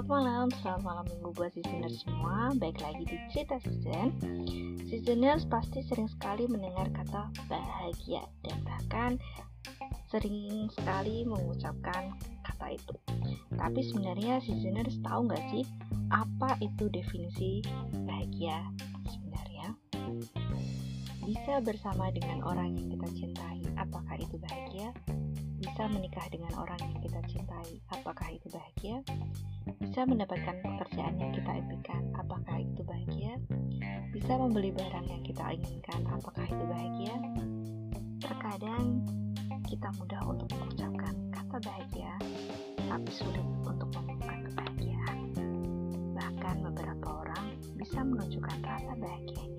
Selamat malam, selamat malam minggu buat seasoners semua Baik lagi di cerita season Seasoners pasti sering sekali mendengar kata bahagia Dan bahkan sering sekali mengucapkan kata itu Tapi sebenarnya seasoners tahu nggak sih Apa itu definisi bahagia sebenarnya? Bisa bersama dengan orang yang kita cintai Apakah itu bahagia? Bisa menikah dengan orang yang kita cintai Apakah itu bahagia? Bisa mendapatkan pekerjaan yang kita impikan, apakah itu bahagia? Bisa membeli barang yang kita inginkan, apakah itu bahagia? Terkadang kita mudah untuk mengucapkan kata bahagia, tapi sulit untuk menemukan kebahagiaan. Bahkan beberapa orang bisa menunjukkan rasa bahagianya,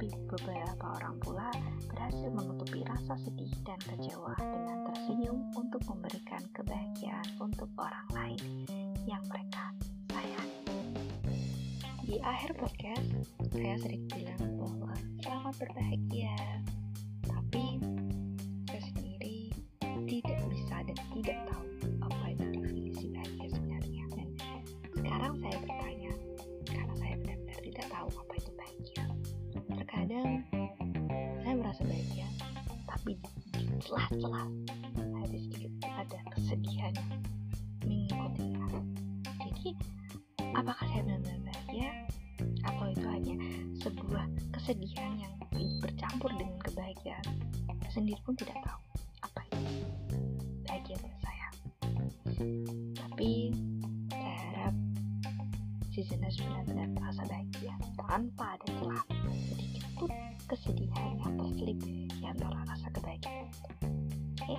tapi beberapa orang pula berhasil menutupi rasa sedih dan kecewa dengan tersenyum untuk memberikan kebahagiaan untuk orang lain yang mereka sayangi. Di akhir podcast, saya sering bilang bahwa selamat berbahagia, tapi saya sendiri tidak bisa dan tidak tahu apa itu definisi bahagia sebenarnya. Dan sekarang saya bertanya, Terkadang saya merasa bahagia, tapi di celah-celah ada sedikit ada kesedihan mengikutinya jadi apakah saya benar-benar bahagia? Atau itu hanya sebuah kesedihan yang bercampur dengan kebahagiaan? Saya sendiri pun tidak tahu apa itu bahagia buat saya. Tapi saya harap seasoners benar-benar terasa bahagia tanpa ada celah pun kesedihan yang terselip di antara rasa kebahagiaan. Oke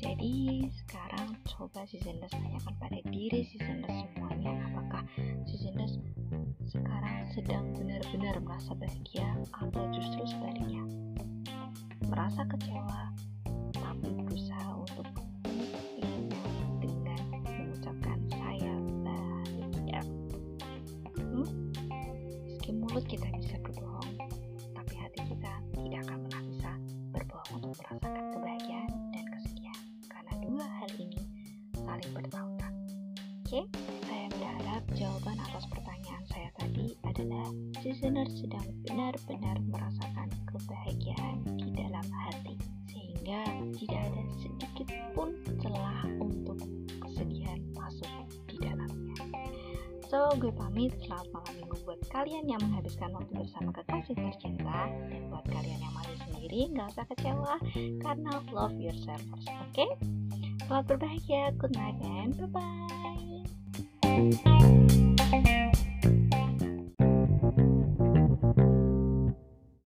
jadi sekarang coba seasoners tanyakan pada diri seasoners semuanya. Apakah seasoners sekarang sedang benar-benar merasa bahagia atau justru sebaliknya? Merasa kecewa tapi berusaha untuk dengan mengucapkan saya bahagia. Hmm? meski mulut kita bisa merasakan kebahagiaan dan kesedihan karena dua hal ini saling bertautan oke saya berharap jawaban atas pertanyaan saya tadi adalah listener sedang benar-benar merasakan kebahagiaan di dalam hati sehingga tidak ada sedikit pun celah untuk kesedihan masuk di dalamnya. So, gue pamit. Selamat malam minggu buat kalian yang menghabiskan waktu bersama kekasih tercinta dan buat kalian yang sendiri nggak usah kecewa karena love yourself first, oke? Okay? Selamat berbahagia, good night and bye bye.